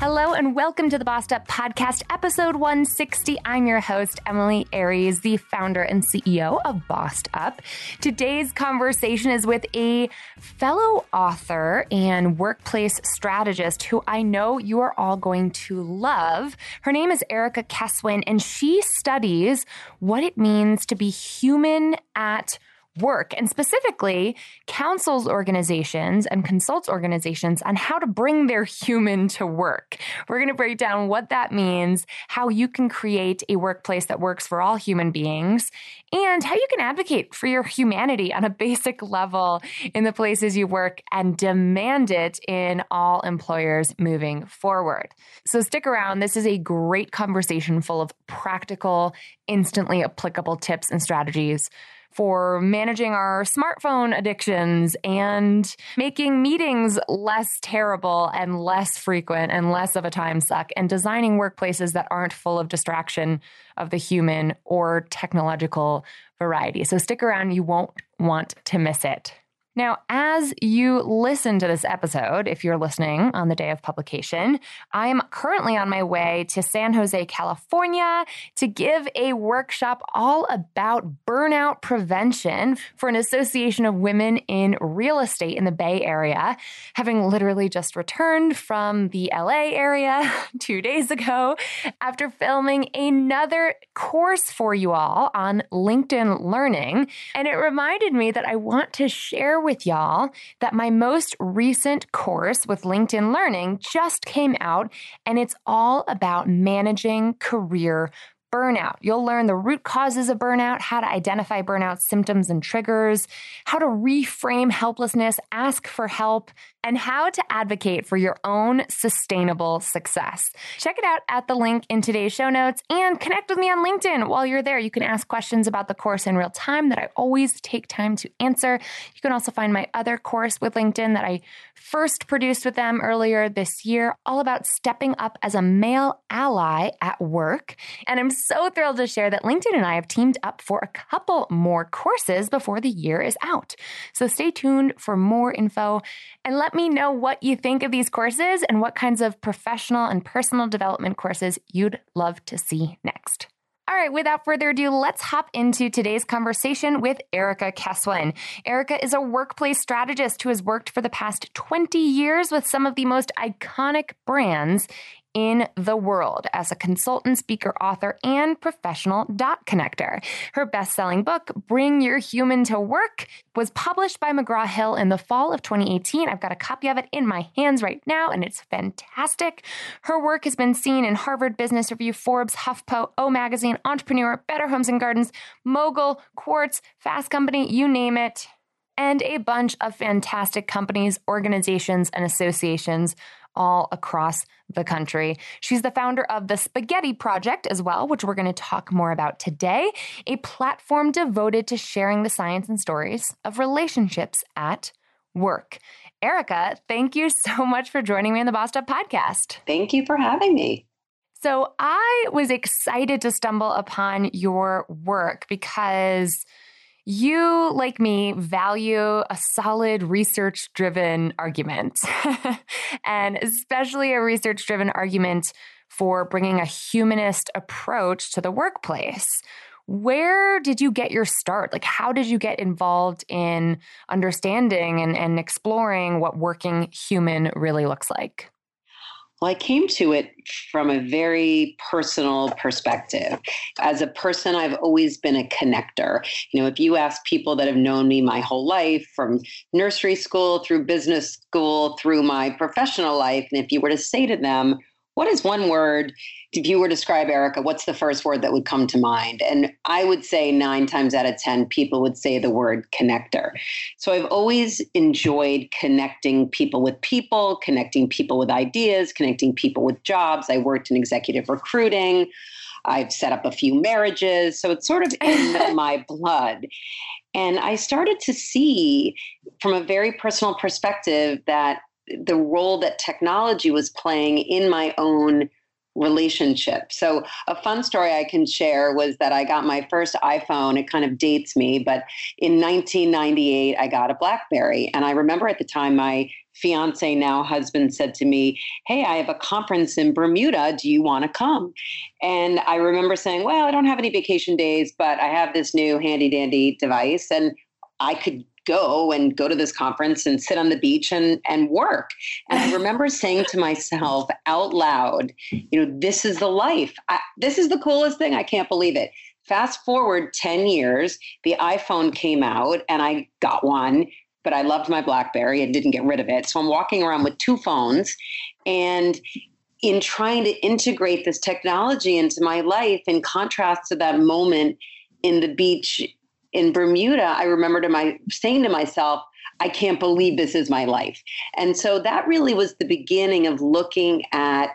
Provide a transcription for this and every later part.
Hello and welcome to the Bossed Up Podcast, episode 160. I'm your host, Emilie Aries, the founder and CEO of Bossed Up. Today's conversation is with a fellow author and workplace strategist who I know you are all going to love. Her name is Erica Keswin, and she studies what it means to be human at work and specifically counsels organizations and consults organizations on how to bring their human to work. We're going to break down what that means, how you can create a workplace that works for all human beings, and how you can advocate for your humanity on a basic level in the places you work and demand it in all employers moving forward. So stick around. This is a great conversation full of practical, instantly applicable tips and strategies for managing our smartphone addictions and making meetings less terrible and less frequent and less of a time suck and designing workplaces that aren't full of distraction of the human or technological variety. So stick around, you won't want to miss it. Now, as you listen to this episode, if you're listening on the day of publication, I'm currently on my way to San Jose, California to give a workshop all about burnout prevention for an association of women in real estate in the Bay Area. Having literally just returned from the LA area two days ago after filming another course for you all on LinkedIn Learning. And it reminded me that I want to share with y'all that my most recent course with LinkedIn Learning just came out, and it's all about managing career burnout. You'll learn the root causes of burnout, how to identify burnout symptoms and triggers, how to reframe helplessness, ask for help, and how to advocate for your own sustainable success. Check it out at the link in today's show notes and connect with me on LinkedIn while you're there. You can ask questions about the course in real time that I always take time to answer. You can also find my other course with LinkedIn that I first produced with them earlier this year, all about stepping up as a male ally at work. And I'm so thrilled to share that LinkedIn and I have teamed up for a couple more courses before the year is out. So stay tuned for more info and let me know what you think of these courses and what kinds of professional and personal development courses you'd love to see next. All right, without further ado, let's hop into today's conversation with Erica Keswin. Erica is a workplace strategist who has worked for the past 20 years with some of the most iconic brands in the world as a consultant, speaker, author, and professional dot connector. Her best selling book, Bring Your Human to Work, was published by McGraw Hill in the fall of 2018. I've got a copy of it in my hands right now, and it's fantastic. Her work has been seen in Harvard Business Review, Forbes, HuffPo, O Magazine, Entrepreneur, Better Homes and Gardens, Mogul, Quartz, Fast Company, you name it and a bunch of fantastic companies, organizations, and associations all across the country. She's the founder of the Spaghetti Project as well, which we're going to talk more about today, a platform devoted to sharing the science and stories of relationships at work. Erica, thank you so much for joining me on the Bossed Up podcast. Thank you for having me. So, I was excited to stumble upon your work because you, like me, value a solid research driven argument, and especially a research driven argument for bringing a humanist approach to the workplace. Where did you get your start? Like, how did you get involved in understanding and, and exploring what working human really looks like? Well, I came to it from a very personal perspective. As a person, I've always been a connector. You know, if you ask people that have known me my whole life, from nursery school through business school through my professional life, and if you were to say to them, what is one word if you were to describe Erica, what's the first word that would come to mind? And I would say nine times out of 10, people would say the word connector. So I've always enjoyed connecting people with people, connecting people with ideas, connecting people with jobs. I worked in executive recruiting. I've set up a few marriages. So it's sort of in my blood. And I started to see from a very personal perspective that the role that technology was playing in my own relationship. So, a fun story I can share was that I got my first iPhone. It kind of dates me, but in 1998, I got a Blackberry. And I remember at the time, my fiance, now husband, said to me, Hey, I have a conference in Bermuda. Do you want to come? And I remember saying, Well, I don't have any vacation days, but I have this new handy dandy device and I could go and go to this conference and sit on the beach and and work. And I remember saying to myself out loud, you know, this is the life. I, this is the coolest thing. I can't believe it. Fast forward 10 years, the iPhone came out and I got one, but I loved my Blackberry and didn't get rid of it. So I'm walking around with two phones and in trying to integrate this technology into my life in contrast to that moment in the beach in Bermuda, I remember to my saying to myself, I can't believe this is my life. And so that really was the beginning of looking at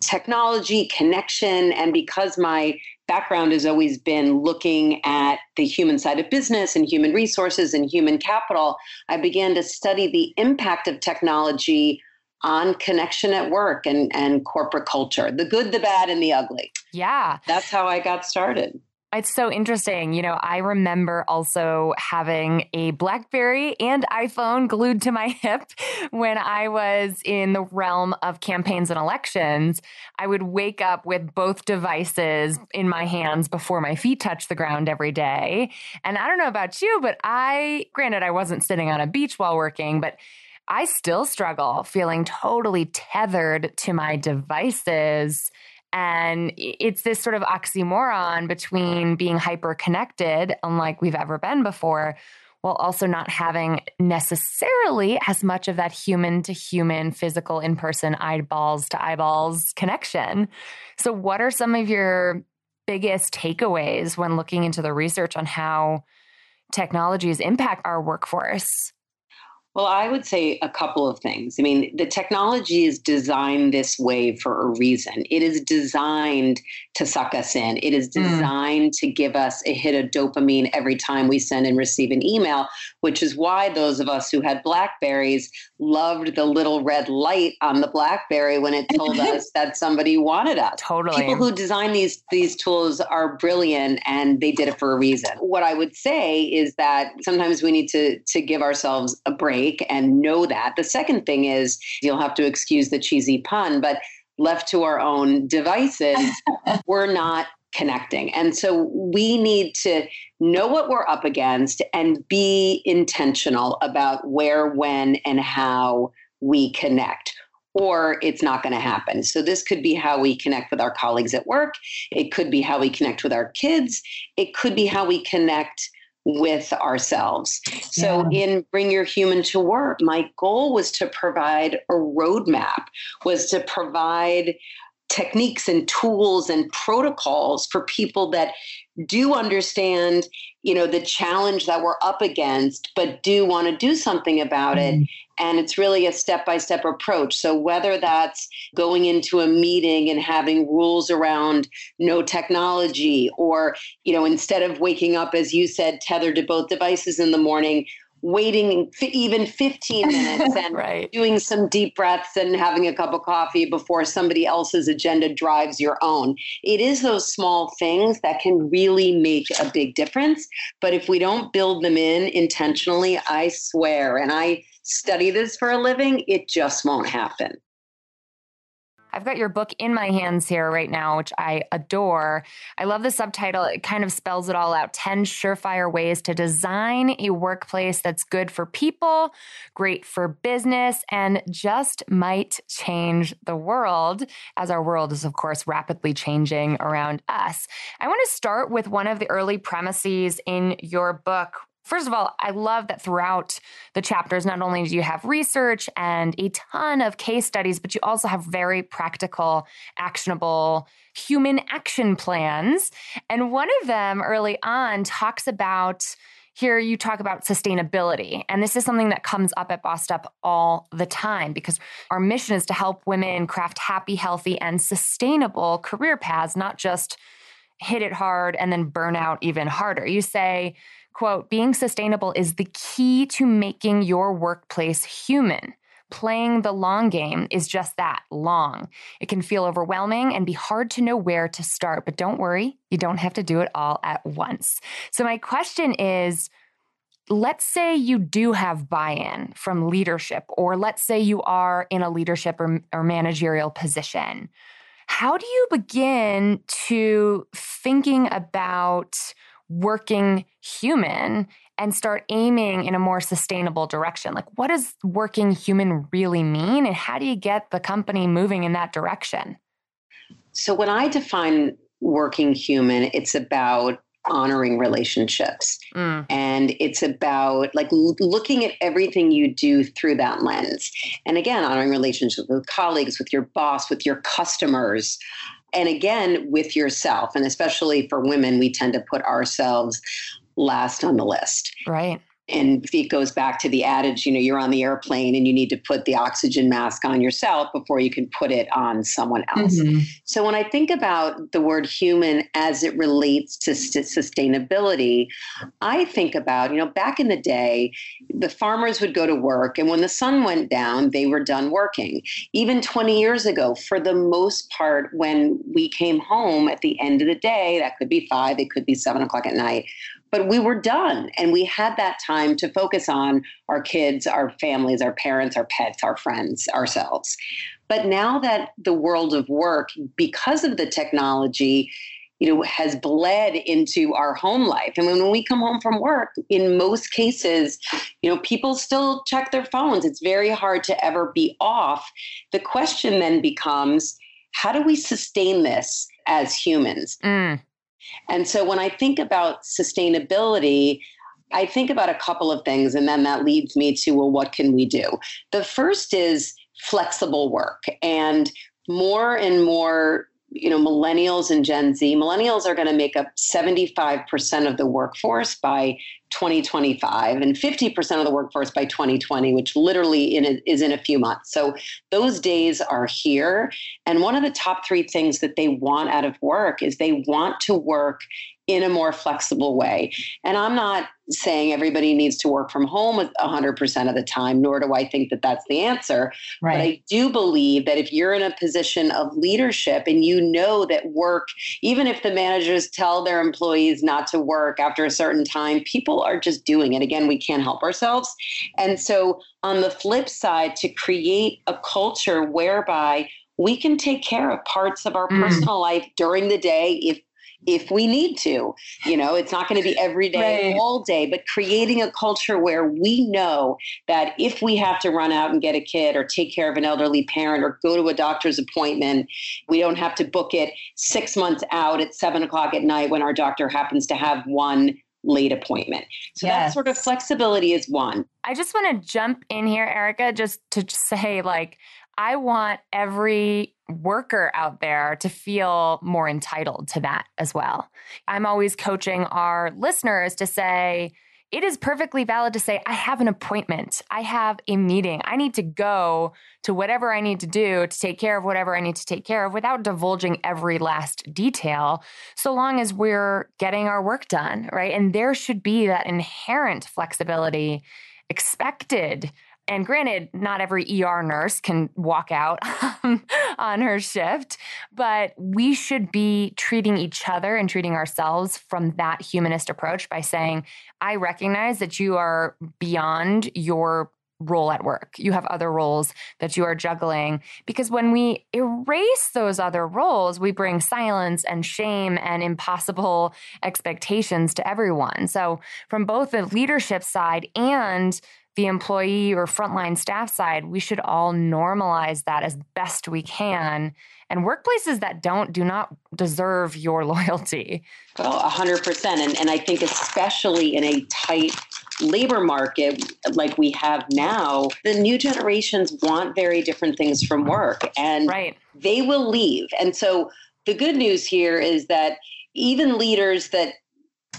technology, connection, and because my background has always been looking at the human side of business and human resources and human capital, I began to study the impact of technology on connection at work and, and corporate culture the good, the bad, and the ugly. Yeah. That's how I got started. It's so interesting. You know, I remember also having a Blackberry and iPhone glued to my hip when I was in the realm of campaigns and elections. I would wake up with both devices in my hands before my feet touched the ground every day. And I don't know about you, but I, granted, I wasn't sitting on a beach while working, but I still struggle feeling totally tethered to my devices and it's this sort of oxymoron between being hyper connected, unlike we've ever been before, while also not having necessarily as much of that human to human, physical, in person, eyeballs to eyeballs connection. So, what are some of your biggest takeaways when looking into the research on how technologies impact our workforce? Well, I would say a couple of things. I mean, the technology is designed this way for a reason. It is designed to suck us in, it is hmm. designed mm. to give us a hit of dopamine every time we send and receive an email, which is why those of us who had Blackberries loved the little red light on the Blackberry when it told us that somebody wanted us. Totally. People who design these, these tools are brilliant and they did it for a reason. What I would say is that sometimes we need to, to give ourselves a break and know that. The second thing is you'll have to excuse the cheesy pun, but left to our own devices, we're not connecting. And so we need to know what we're up against and be intentional about where, when, and how we connect. Or it's not going to happen. So, this could be how we connect with our colleagues at work. It could be how we connect with our kids. It could be how we connect with ourselves. So yeah. in Bring Your Human to Work, my goal was to provide a roadmap, was to provide techniques and tools and protocols for people that do understand you know the challenge that we're up against but do want to do something about mm-hmm. it and it's really a step by step approach so whether that's going into a meeting and having rules around no technology or you know instead of waking up as you said tethered to both devices in the morning waiting even 15 minutes and right. doing some deep breaths and having a cup of coffee before somebody else's agenda drives your own. It is those small things that can really make a big difference. But if we don't build them in intentionally, I swear, and I study this for a living, it just won't happen. I've got your book in my hands here right now, which I adore. I love the subtitle. It kind of spells it all out 10 surefire ways to design a workplace that's good for people, great for business, and just might change the world as our world is, of course, rapidly changing around us. I want to start with one of the early premises in your book First of all, I love that throughout the chapters, not only do you have research and a ton of case studies, but you also have very practical, actionable human action plans. And one of them early on talks about here you talk about sustainability. And this is something that comes up at Bossed Up all the time because our mission is to help women craft happy, healthy, and sustainable career paths, not just hit it hard and then burn out even harder. You say, quote, being sustainable is the key to making your workplace human. Playing the long game is just that long. It can feel overwhelming and be hard to know where to start, but don't worry, you don't have to do it all at once. So, my question is let's say you do have buy in from leadership, or let's say you are in a leadership or, or managerial position. How do you begin to thinking about working human and start aiming in a more sustainable direction. Like, what does working human really mean? And how do you get the company moving in that direction? So, when I define working human, it's about honoring relationships mm. and it's about like looking at everything you do through that lens and again honoring relationships with colleagues with your boss with your customers and again with yourself and especially for women we tend to put ourselves last on the list. Right and it goes back to the adage you know you're on the airplane and you need to put the oxygen mask on yourself before you can put it on someone else mm-hmm. so when i think about the word human as it relates to st- sustainability i think about you know back in the day the farmers would go to work and when the sun went down they were done working even 20 years ago for the most part when we came home at the end of the day that could be five it could be seven o'clock at night but we were done and we had that time to focus on our kids, our families, our parents, our pets, our friends, ourselves. But now that the world of work, because of the technology, you know, has bled into our home life. And when we come home from work, in most cases, you know, people still check their phones. It's very hard to ever be off. The question then becomes how do we sustain this as humans? Mm. And so when I think about sustainability, I think about a couple of things, and then that leads me to, well, what can we do? The first is flexible work. And more and more you know millennials and gen z millennials are going to make up 75% of the workforce by 2025 and 50% of the workforce by 2020 which literally in a, is in a few months. So those days are here. And one of the top three things that they want out of work is they want to work in a more flexible way. And I'm not saying everybody needs to work from home 100% of the time, nor do I think that that's the answer. Right. But I do believe that if you're in a position of leadership and you know that work, even if the managers tell their employees not to work after a certain time, people are just doing it. Again, we can't help ourselves. And so, on the flip side, to create a culture whereby we can take care of parts of our mm. personal life during the day if if we need to. You know, it's not going to be every day, right. all day, but creating a culture where we know that if we have to run out and get a kid or take care of an elderly parent or go to a doctor's appointment, we don't have to book it six months out at seven o'clock at night when our doctor happens to have one late appointment. So yes. that sort of flexibility is one. I just want to jump in here, Erica, just to say, like, I want every worker out there to feel more entitled to that as well. I'm always coaching our listeners to say, it is perfectly valid to say, I have an appointment. I have a meeting. I need to go to whatever I need to do to take care of whatever I need to take care of without divulging every last detail, so long as we're getting our work done, right? And there should be that inherent flexibility expected and granted, not every ER nurse can walk out on her shift, but we should be treating each other and treating ourselves from that humanist approach by saying, I recognize that you are beyond your role at work. You have other roles that you are juggling. Because when we erase those other roles, we bring silence and shame and impossible expectations to everyone. So, from both the leadership side and the employee or frontline staff side, we should all normalize that as best we can. And workplaces that don't do not deserve your loyalty. Well, 100%. And, and I think, especially in a tight labor market like we have now, the new generations want very different things from work and right. they will leave. And so the good news here is that even leaders that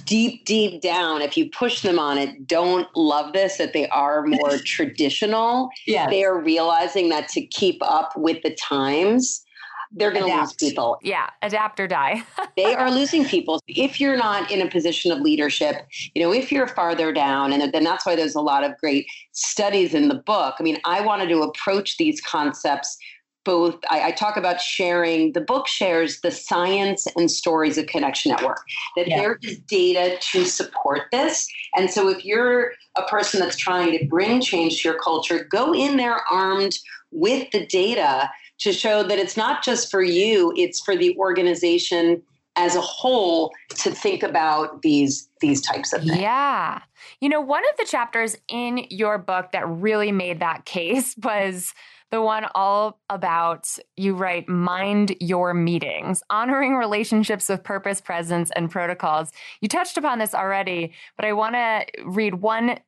deep, deep down, if you push them on it, don't love this, that they are more traditional. Yeah. They are realizing that to keep up with the times, they're going to lose people. Yeah, adapt or die. they are losing people. If you're not in a position of leadership, you know, if you're farther down, and then that's why there's a lot of great studies in the book. I mean, I wanted to approach these concepts both I, I, talk about sharing the book shares the science and stories of connection at work that yeah. there is data to support this and so if you're a person that's trying to bring change to your culture go in there armed with the data to show that it's not just for you it's for the organization as a whole to think about these these types of things. Yeah. You know, one of the chapters in your book that really made that case was the one all about you write mind your meetings, honoring relationships with purpose, presence, and protocols. You touched upon this already, but I want to read one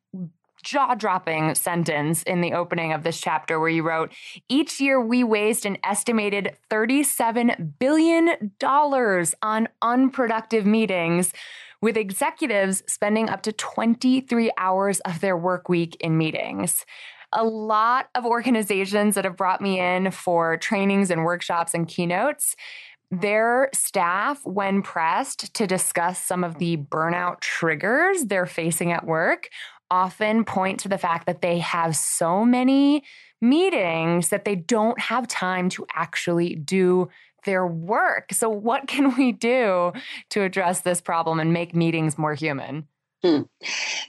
jaw dropping sentence in the opening of this chapter where you wrote Each year we waste an estimated $37 billion on unproductive meetings, with executives spending up to 23 hours of their work week in meetings a lot of organizations that have brought me in for trainings and workshops and keynotes their staff, when pressed to discuss some of the burnout triggers they're facing at work, often point to the fact that they have so many meetings that they don't have time to actually do their work. So, what can we do to address this problem and make meetings more human? Hmm.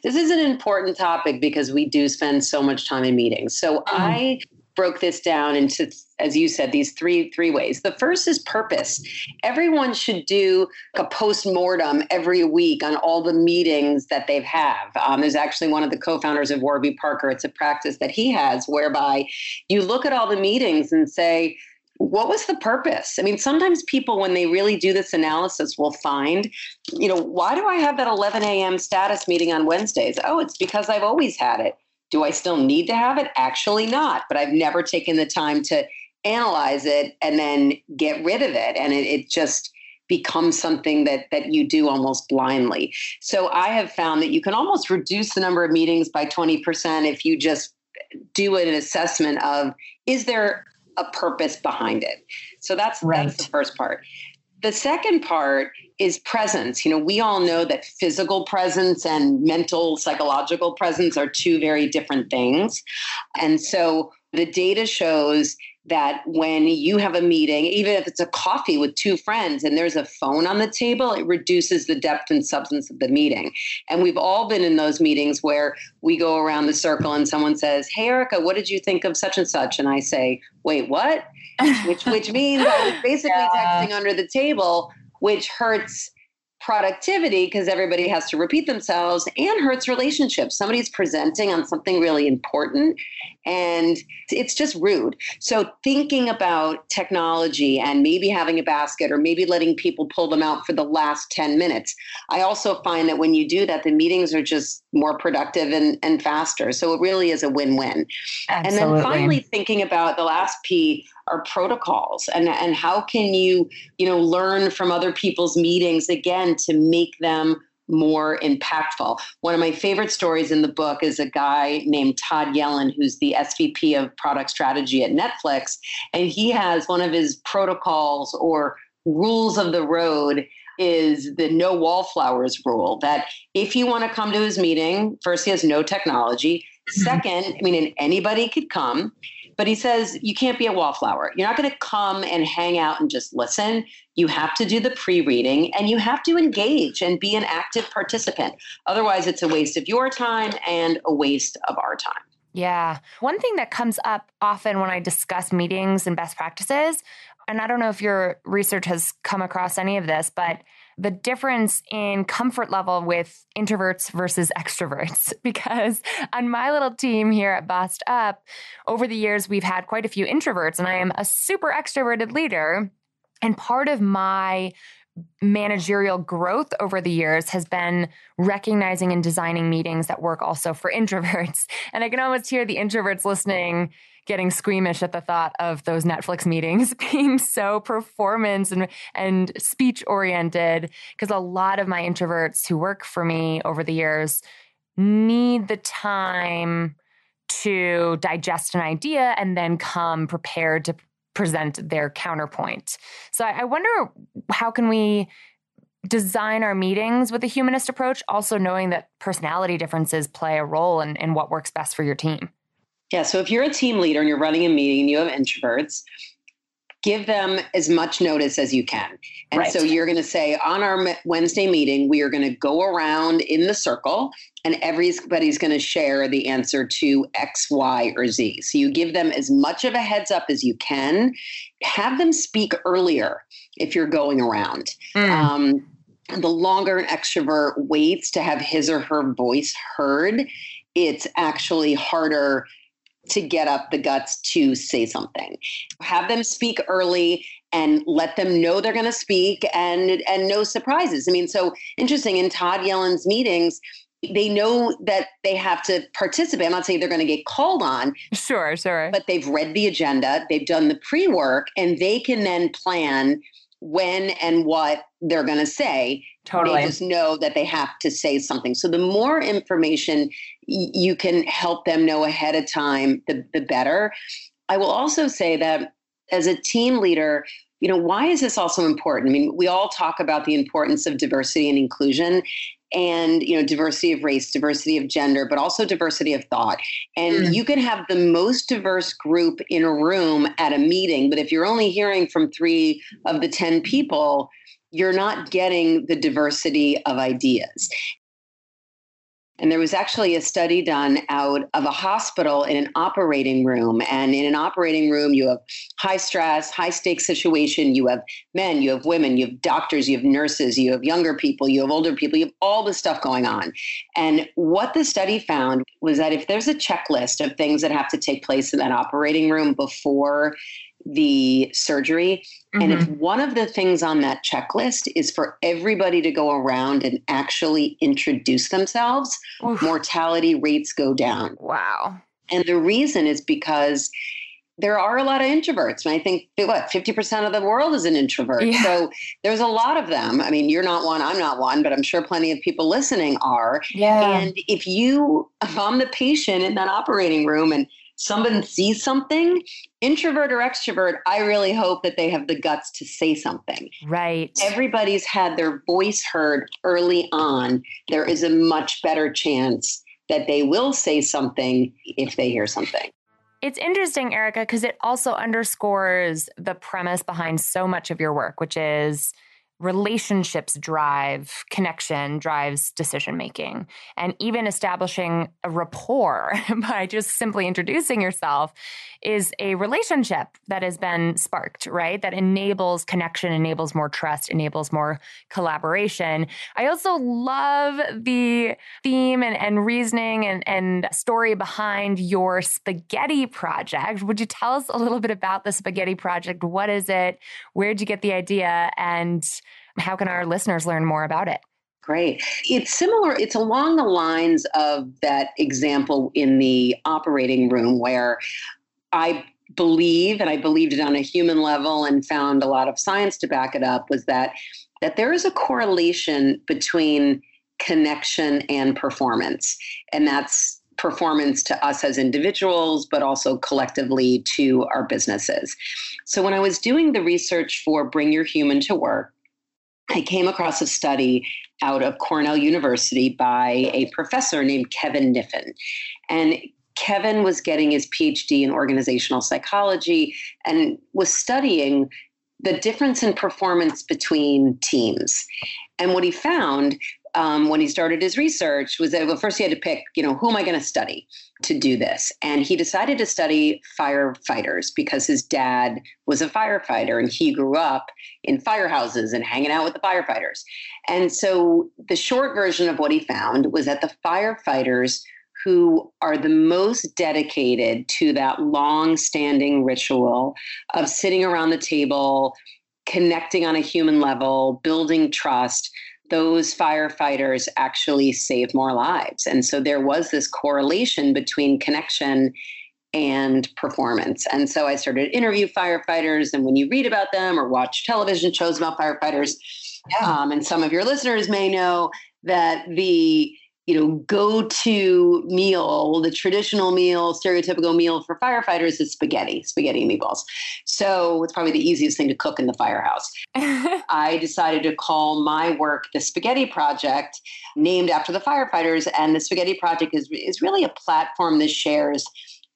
This is an important topic because we do spend so much time in meetings. So mm. I broke this down into as you said these three three ways the first is purpose everyone should do a post-mortem every week on all the meetings that they've have um, there's actually one of the co-founders of warby parker it's a practice that he has whereby you look at all the meetings and say what was the purpose? I mean, sometimes people, when they really do this analysis, will find, you know, why do I have that 11 a.m. status meeting on Wednesdays? Oh, it's because I've always had it. Do I still need to have it? Actually, not. But I've never taken the time to analyze it and then get rid of it. And it, it just becomes something that that you do almost blindly. So I have found that you can almost reduce the number of meetings by 20% if you just do an assessment of is there a purpose behind it. So that's right. that's the first part. The second part is presence. You know, we all know that physical presence and mental psychological presence are two very different things. And so the data shows that when you have a meeting, even if it's a coffee with two friends and there's a phone on the table, it reduces the depth and substance of the meeting. And we've all been in those meetings where we go around the circle and someone says, Hey, Erica, what did you think of such and such? And I say, Wait, what? which, which means I was basically yeah. texting under the table, which hurts productivity because everybody has to repeat themselves and hurts relationships. Somebody's presenting on something really important and it's just rude. So, thinking about technology and maybe having a basket or maybe letting people pull them out for the last 10 minutes. I also find that when you do that, the meetings are just more productive and, and faster. So, it really is a win win. And then finally, thinking about the last P are protocols and, and how can you you know learn from other people's meetings again to make them more impactful. One of my favorite stories in the book is a guy named Todd Yellin, who's the SVP of product strategy at Netflix. And he has one of his protocols or rules of the road is the no wallflowers rule that if you want to come to his meeting, first, he has no technology. Mm-hmm. Second, I mean, anybody could come. But he says you can't be a wallflower. You're not going to come and hang out and just listen. You have to do the pre reading and you have to engage and be an active participant. Otherwise, it's a waste of your time and a waste of our time. Yeah. One thing that comes up often when I discuss meetings and best practices, and I don't know if your research has come across any of this, but the difference in comfort level with introverts versus extroverts. Because on my little team here at Bossed Up, over the years, we've had quite a few introverts, and I am a super extroverted leader. And part of my managerial growth over the years has been recognizing and designing meetings that work also for introverts. And I can almost hear the introverts listening getting squeamish at the thought of those Netflix meetings being so performance and, and speech oriented. Because a lot of my introverts who work for me over the years need the time to digest an idea and then come prepared to present their counterpoint. So I, I wonder how can we design our meetings with a humanist approach, also knowing that personality differences play a role in, in what works best for your team. Yeah. So if you're a team leader and you're running a meeting and you have introverts, give them as much notice as you can. And right. so you're going to say on our Wednesday meeting, we are going to go around in the circle and everybody's going to share the answer to X, Y, or Z. So you give them as much of a heads up as you can. Have them speak earlier if you're going around. Mm. Um, the longer an extrovert waits to have his or her voice heard, it's actually harder to get up the guts to say something. Have them speak early and let them know they're going to speak and and no surprises. I mean, so interesting in Todd Yellin's meetings, they know that they have to participate. I'm not saying they're going to get called on. Sure, sure. But they've read the agenda, they've done the pre-work and they can then plan when and what they're going to say. Totally. They just know that they have to say something. So the more information y- you can help them know ahead of time, the, the better. I will also say that as a team leader, you know, why is this also important? I mean, we all talk about the importance of diversity and inclusion and you know diversity of race diversity of gender but also diversity of thought and mm. you can have the most diverse group in a room at a meeting but if you're only hearing from 3 of the 10 people you're not getting the diversity of ideas and there was actually a study done out of a hospital in an operating room. And in an operating room, you have high stress, high stakes situation. You have men, you have women, you have doctors, you have nurses, you have younger people, you have older people, you have all this stuff going on. And what the study found was that if there's a checklist of things that have to take place in that operating room before the surgery. Mm-hmm. And if mm-hmm. one of the things on that checklist is for everybody to go around and actually introduce themselves, Oof. mortality rates go down. Wow. And the reason is because there are a lot of introverts. And I think what 50% of the world is an introvert. Yeah. So there's a lot of them. I mean, you're not one, I'm not one, but I'm sure plenty of people listening are. Yeah. And if you if I'm the patient in that operating room and someone sees something, introvert or extrovert, I really hope that they have the guts to say something. Right. Everybody's had their voice heard early on. There is a much better chance that they will say something if they hear something. It's interesting, Erica, because it also underscores the premise behind so much of your work, which is relationships drive connection, drives decision making. And even establishing a rapport by just simply introducing yourself is a relationship that has been sparked, right? That enables connection, enables more trust, enables more collaboration. I also love the theme and, and reasoning and, and story behind your spaghetti project. Would you tell us a little bit about the spaghetti project? What is it? Where'd you get the idea? And how can our listeners learn more about it? Great. It's similar, it's along the lines of that example in the operating room where I believe, and I believed it on a human level and found a lot of science to back it up, was that that there is a correlation between connection and performance. And that's performance to us as individuals, but also collectively to our businesses. So when I was doing the research for Bring Your Human to Work, I came across a study out of Cornell University by a professor named Kevin Kniffin. And Kevin was getting his PhD in organizational psychology and was studying the difference in performance between teams. And what he found um, when he started his research was that well, first he had to pick, you know, who am I going to study to do this? And he decided to study firefighters because his dad was a firefighter and he grew up in firehouses and hanging out with the firefighters. And so the short version of what he found was that the firefighters who are the most dedicated to that long standing ritual of sitting around the table, connecting on a human level, building trust, those firefighters actually save more lives. And so there was this correlation between connection and performance. And so I started to interview firefighters. And when you read about them or watch television shows about firefighters, yeah. um, and some of your listeners may know that the you know, go to meal, the traditional meal, stereotypical meal for firefighters is spaghetti, spaghetti and meatballs. So it's probably the easiest thing to cook in the firehouse. I decided to call my work the Spaghetti Project, named after the firefighters. And the Spaghetti Project is, is really a platform that shares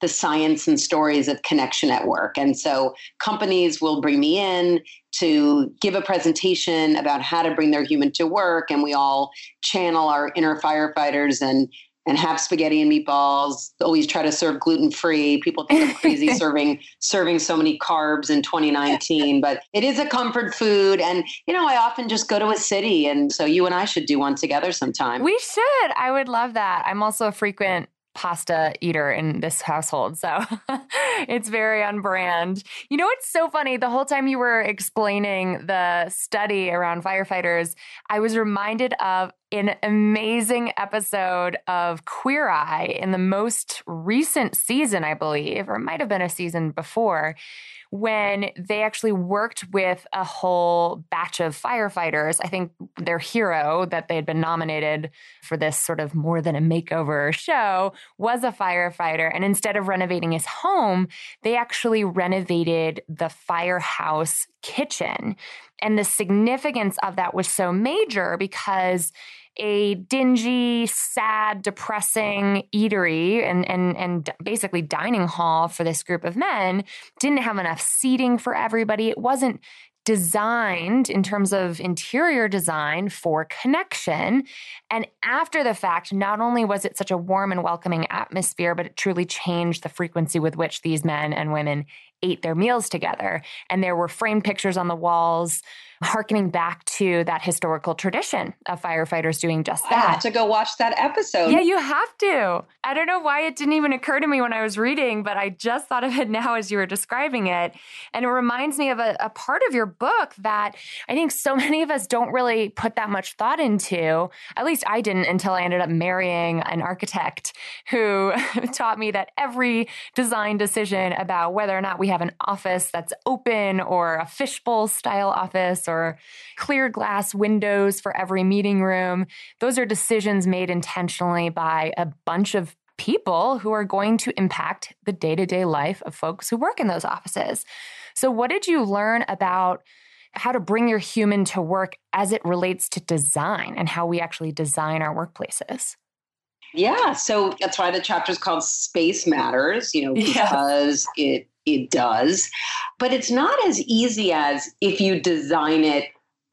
the science and stories of connection at work. And so companies will bring me in to give a presentation about how to bring their human to work. And we all channel our inner firefighters and and have spaghetti and meatballs. Always try to serve gluten free. People think I'm crazy serving serving so many carbs in 2019, but it is a comfort food. And you know, I often just go to a city, and so you and I should do one together sometime. We should. I would love that. I'm also a frequent pasta eater in this household. So it's very on brand. You know, it's so funny. The whole time you were explaining the study around firefighters, I was reminded of an amazing episode of Queer Eye in the most recent season, I believe, or it might have been a season before, when they actually worked with a whole batch of firefighters. I think their hero that they had been nominated for this sort of more than a makeover show was a firefighter. And instead of renovating his home, they actually renovated the firehouse kitchen. And the significance of that was so major because a dingy, sad, depressing eatery and, and, and basically dining hall for this group of men didn't have enough seating for everybody. It wasn't designed in terms of interior design for connection. And after the fact, not only was it such a warm and welcoming atmosphere, but it truly changed the frequency with which these men and women ate their meals together. And there were framed pictures on the walls harkening back to that historical tradition of firefighters doing just that. I have to go watch that episode. Yeah, you have to. I don't know why it didn't even occur to me when I was reading, but I just thought of it now as you were describing it. And it reminds me of a, a part of your book that I think so many of us don't really put that much thought into. At least I didn't until I ended up marrying an architect who taught me that every design decision about whether or not we have an office that's open or a fishbowl style office or clear glass windows for every meeting room. Those are decisions made intentionally by a bunch of people who are going to impact the day to day life of folks who work in those offices. So, what did you learn about? How to bring your human to work as it relates to design and how we actually design our workplaces. Yeah, so that's why the chapter is called Space Matters, you know, because it it does. But it's not as easy as if you design it,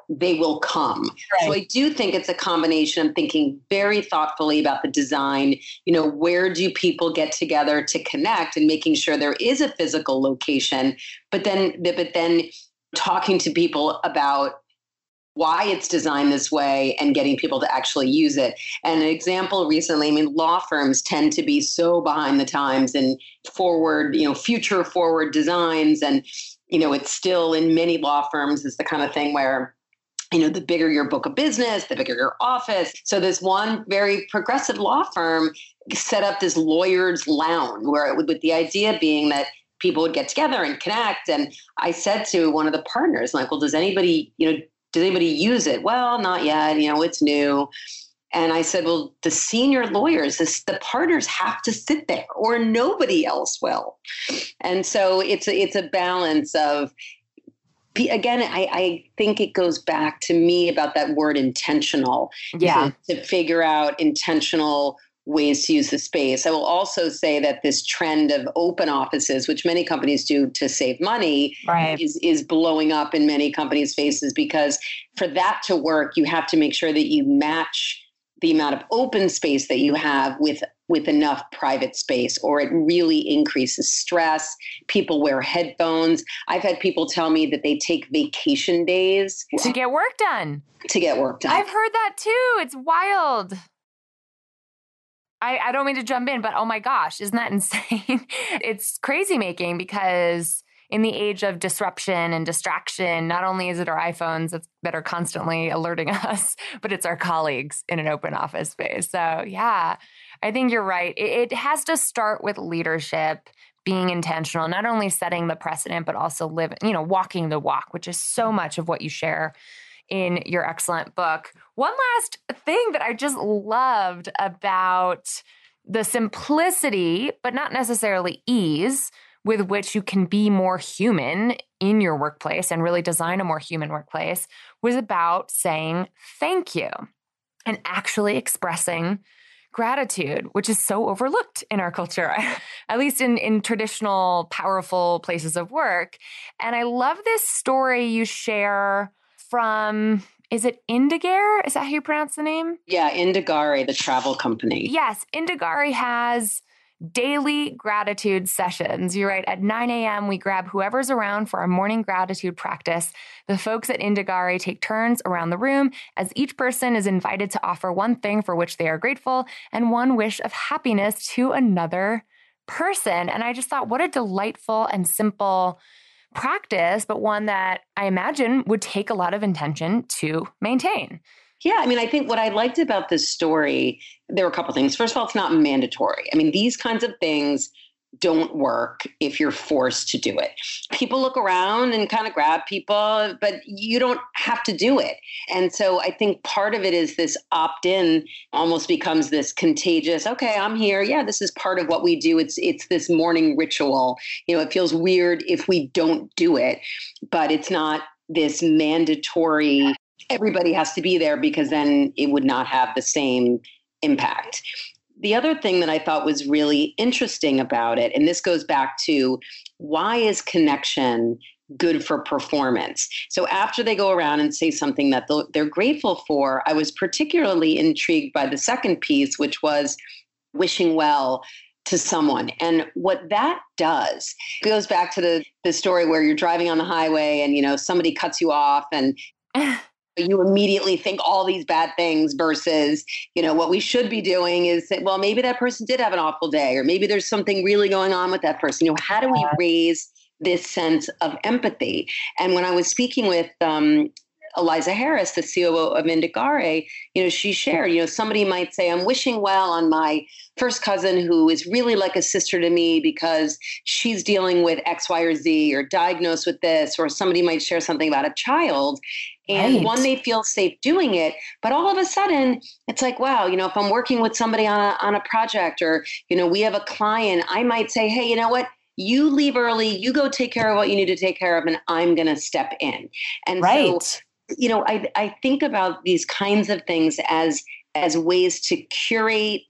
they will come. Right. So I do think it's a combination of thinking very thoughtfully about the design. You know, where do people get together to connect and making sure there is a physical location, but then but then talking to people about why it's designed this way and getting people to actually use it. And an example recently, I mean, law firms tend to be so behind the times and forward, you know, future forward designs. And, you know, it's still in many law firms is the kind of thing where you know, the bigger your book of business, the bigger your office. So this one very progressive law firm set up this lawyer's lounge where it would, with the idea being that people would get together and connect. And I said to one of the partners, like, well, does anybody, you know, does anybody use it? Well, not yet. You know, it's new. And I said, well, the senior lawyers, this, the partners have to sit there or nobody else will. And so it's a, it's a balance of, again, I, I think it goes back to me about that word intentional. Yeah. To, to figure out intentional ways to use the space. I will also say that this trend of open offices, which many companies do to save money, right. is, is blowing up in many companies' faces because for that to work, you have to make sure that you match the amount of open space that you have with with enough private space or it really increases stress. People wear headphones. I've had people tell me that they take vacation days to get work done. to get work done. I've heard that too. It's wild I, I don't mean to jump in, but oh my gosh, isn't that insane? it's crazy making because in the age of disruption and distraction, not only is it our iPhones that are constantly alerting us, but it's our colleagues in an open office space. So, yeah, I think you're right. It, it has to start with leadership being intentional, not only setting the precedent, but also living, you know, walking the walk, which is so much of what you share in your excellent book. One last thing that I just loved about the simplicity, but not necessarily ease with which you can be more human in your workplace and really design a more human workplace was about saying thank you and actually expressing gratitude, which is so overlooked in our culture, at least in, in traditional, powerful places of work. And I love this story you share from is it Indagare? Is that how you pronounce the name? Yeah, Indagare, the travel company. Yes, Indagare has daily gratitude sessions. You're right. At 9 a.m., we grab whoever's around for our morning gratitude practice. The folks at Indagare take turns around the room as each person is invited to offer one thing for which they are grateful and one wish of happiness to another person. And I just thought, what a delightful and simple practice, but one that I imagine would take a lot of intention to maintain. Yeah, I mean, I think what I liked about this story, there were a couple things. First of all, it's not mandatory. I mean, these kinds of things don't work if you're forced to do it. People look around and kind of grab people, but you don't have to do it. And so I think part of it is this opt in almost becomes this contagious, okay, I'm here. Yeah, this is part of what we do. It's it's this morning ritual. You know, it feels weird if we don't do it, but it's not this mandatory everybody has to be there because then it would not have the same impact. The other thing that I thought was really interesting about it, and this goes back to why is connection good for performance? So after they go around and say something that they're grateful for, I was particularly intrigued by the second piece, which was wishing well to someone. And what that does goes back to the the story where you're driving on the highway and you know somebody cuts you off and you immediately think all these bad things versus you know what we should be doing is that well maybe that person did have an awful day or maybe there's something really going on with that person. You know how do we raise this sense of empathy? And when i was speaking with um, Eliza Harris, the COO of Indagare, you know, she shared, you know, somebody might say, I'm wishing well on my first cousin who is really like a sister to me because she's dealing with X, Y, or Z or diagnosed with this, or somebody might share something about a child. And right. one, they feel safe doing it. But all of a sudden, it's like, wow, you know, if I'm working with somebody on a, on a project or, you know, we have a client, I might say, hey, you know what? You leave early, you go take care of what you need to take care of, and I'm going to step in. And right. so you know, I, I think about these kinds of things as as ways to curate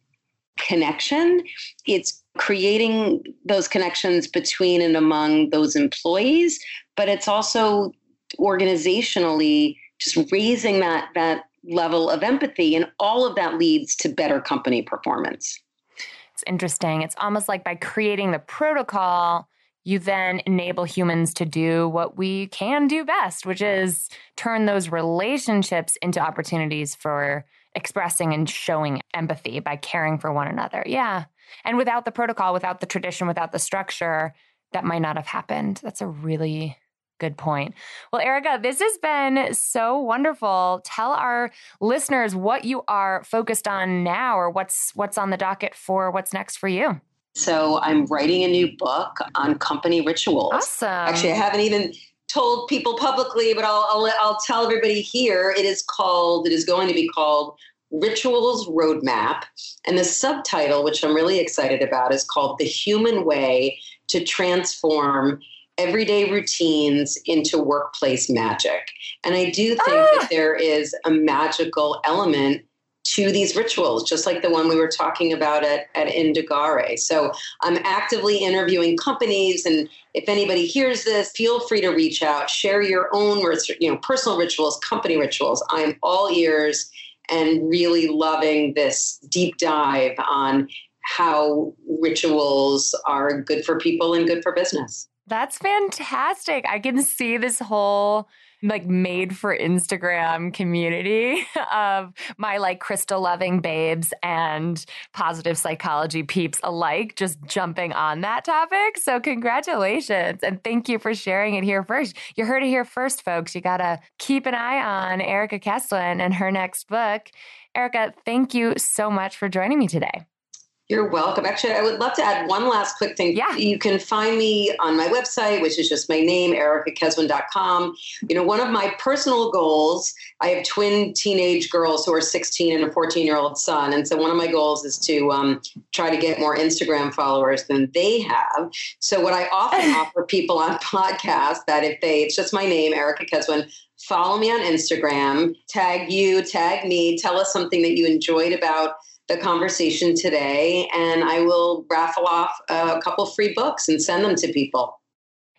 connection. It's creating those connections between and among those employees, but it's also organizationally just raising that that level of empathy and all of that leads to better company performance. It's interesting. It's almost like by creating the protocol, you then enable humans to do what we can do best, which is turn those relationships into opportunities for expressing and showing empathy by caring for one another. Yeah. And without the protocol, without the tradition, without the structure, that might not have happened. That's a really good point. Well, Erica, this has been so wonderful. Tell our listeners what you are focused on now or what's what's on the docket for what's next for you. So I'm writing a new book on company rituals. Awesome. Actually, I haven't even told people publicly, but I'll, I'll, I'll tell everybody here. It is called, it is going to be called Rituals Roadmap. And the subtitle, which I'm really excited about, is called The Human Way to Transform Everyday Routines into Workplace Magic. And I do think ah! that there is a magical element to these rituals, just like the one we were talking about at, at Indagare. So I'm actively interviewing companies, and if anybody hears this, feel free to reach out, share your own, you know, personal rituals, company rituals. I'm all ears and really loving this deep dive on how rituals are good for people and good for business. That's fantastic. I can see this whole like made for Instagram community of my like crystal loving babes and positive psychology peeps alike just jumping on that topic. So congratulations and thank you for sharing it here first. You heard it here first, folks. You got to keep an eye on Erica Keswin and her next book. Erica, thank you so much for joining me today. You're welcome. Actually, I would love to add one last quick thing. Yeah. You can find me on my website, which is just my name, ericakeswin.com. You know, one of my personal goals, I have twin teenage girls who are 16 and a 14 year old son. And so one of my goals is to um, try to get more Instagram followers than they have. So what I often offer people on podcasts that if they, it's just my name, Erica Keswin, follow me on Instagram, tag you, tag me, tell us something that you enjoyed about the conversation today, and I will raffle off a couple free books and send them to people.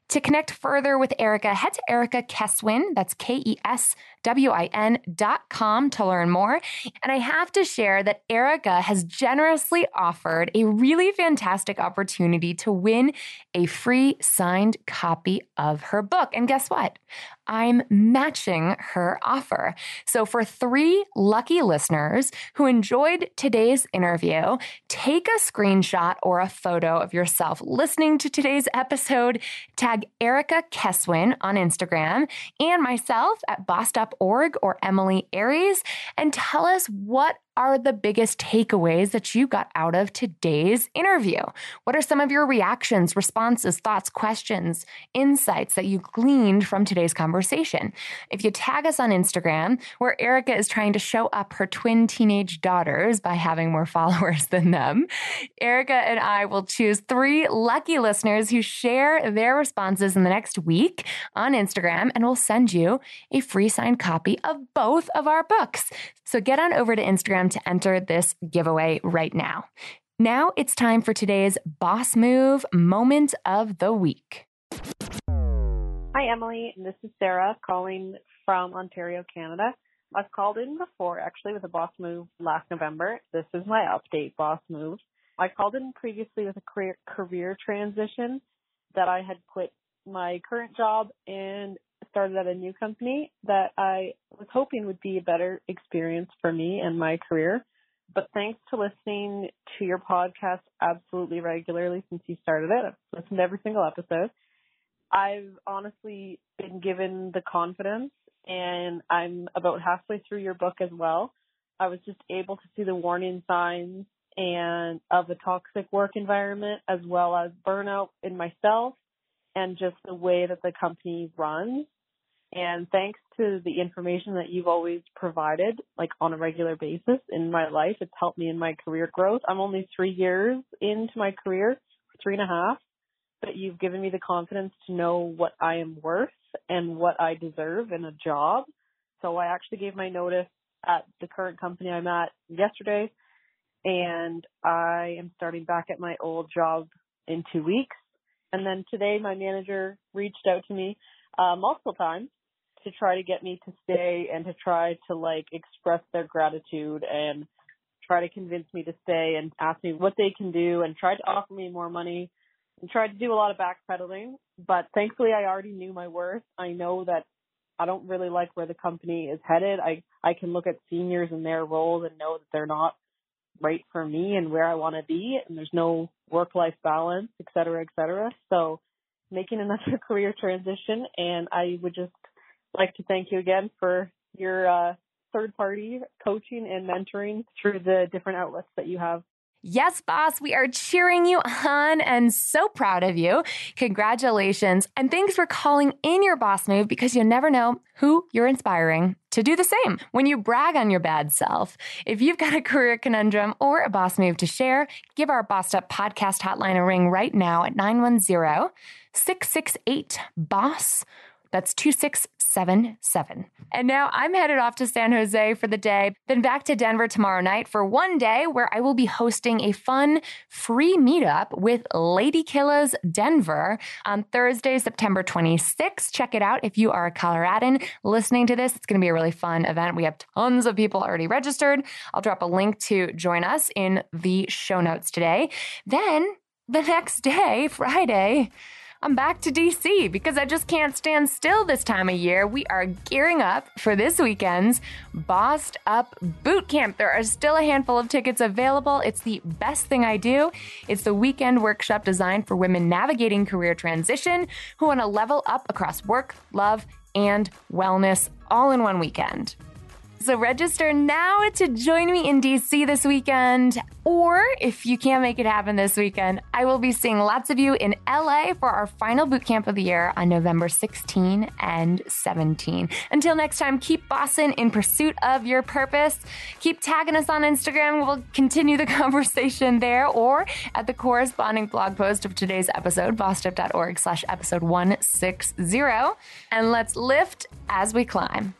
To connect further with Erica, head to Erica Keswin. That's K E S W I N dot com to learn more. And I have to share that Erica has generously offered a really fantastic opportunity to win a free signed copy of her book. And guess what? I'm matching her offer. So, for three lucky listeners who enjoyed today's interview, take a screenshot or a photo of yourself listening to today's episode, tag Erica Keswin on Instagram and myself at bossedup.org or Emilie Aries, and tell us what are the biggest takeaways that you got out of today's interview? What are some of your reactions, responses, thoughts, questions, insights that you gleaned from today's conversation? If you tag us on Instagram, where Erica is trying to show up her twin teenage daughters by having more followers than them, Erica and I will choose three lucky listeners who share their responses in the next week on Instagram, and we'll send you a free signed copy of both of our books. So get on over to Instagram to enter this giveaway right now. Now it's time for today's Boss Move Moment of the Week. Hi, Emilie. This is Sarah calling from Ontario, Canada. I've called in before actually with a boss move last November. This is my update boss move. I called in previously with a career, career transition that I had quit my current job and started at a new company that I was hoping would be a better experience for me and my career. But thanks to listening to your podcast absolutely regularly since you started it, I've listened to every single episode. I've honestly been given the confidence and I'm about halfway through your book as well. I was just able to see the warning signs and of a toxic work environment as well as burnout in myself and just the way that the company runs. And thanks to the information that you've always provided, like on a regular basis in my life, it's helped me in my career growth. I'm only three years into my career, three and a half, but you've given me the confidence to know what I am worth and what I deserve in a job. So I actually gave my notice at the current company I'm at yesterday and I am starting back at my old job in two weeks. And then today my manager reached out to me uh, multiple times to try to get me to stay and to try to like express their gratitude and try to convince me to stay and ask me what they can do and try to offer me more money and tried to do a lot of backpedaling. But thankfully I already knew my worth. I know that I don't really like where the company is headed. I I can look at seniors and their roles and know that they're not right for me and where I want to be and there's no work life balance, et cetera, et cetera. So making another career transition and I would just like to thank you again for your uh, third party coaching and mentoring through the different outlets that you have. Yes, boss, we are cheering you on and so proud of you. Congratulations. And thanks for calling in your boss move because you never know who you're inspiring to do the same when you brag on your bad self. If you've got a career conundrum or a boss move to share, give our Bossed Up podcast hotline a ring right now at 910 668 BOSS That's 2677. And now I'm headed off to San Jose for the day, then back to Denver tomorrow night for one day where I will be hosting a fun free meetup with Lady Killers Denver on Thursday, September 26th. Check it out if you are a Coloradan listening to this. It's going to be a really fun event. We have tons of people already registered. I'll drop a link to join us in the show notes today. Then the next day, Friday, I'm back to DC because I just can't stand still this time of year. We are gearing up for this weekend's Bossed Up Boot Camp. There are still a handful of tickets available. It's the best thing I do. It's the weekend workshop designed for women navigating career transition who want to level up across work, love, and wellness all in one weekend. So register now to join me in DC this weekend. Or if you can't make it happen this weekend, I will be seeing lots of you in LA for our final boot camp of the year on November 16 and 17. Until next time, keep bossing in pursuit of your purpose. Keep tagging us on Instagram. We'll continue the conversation there or at the corresponding blog post of today's episode, bossedup.org slash episode 160. And let's lift as we climb.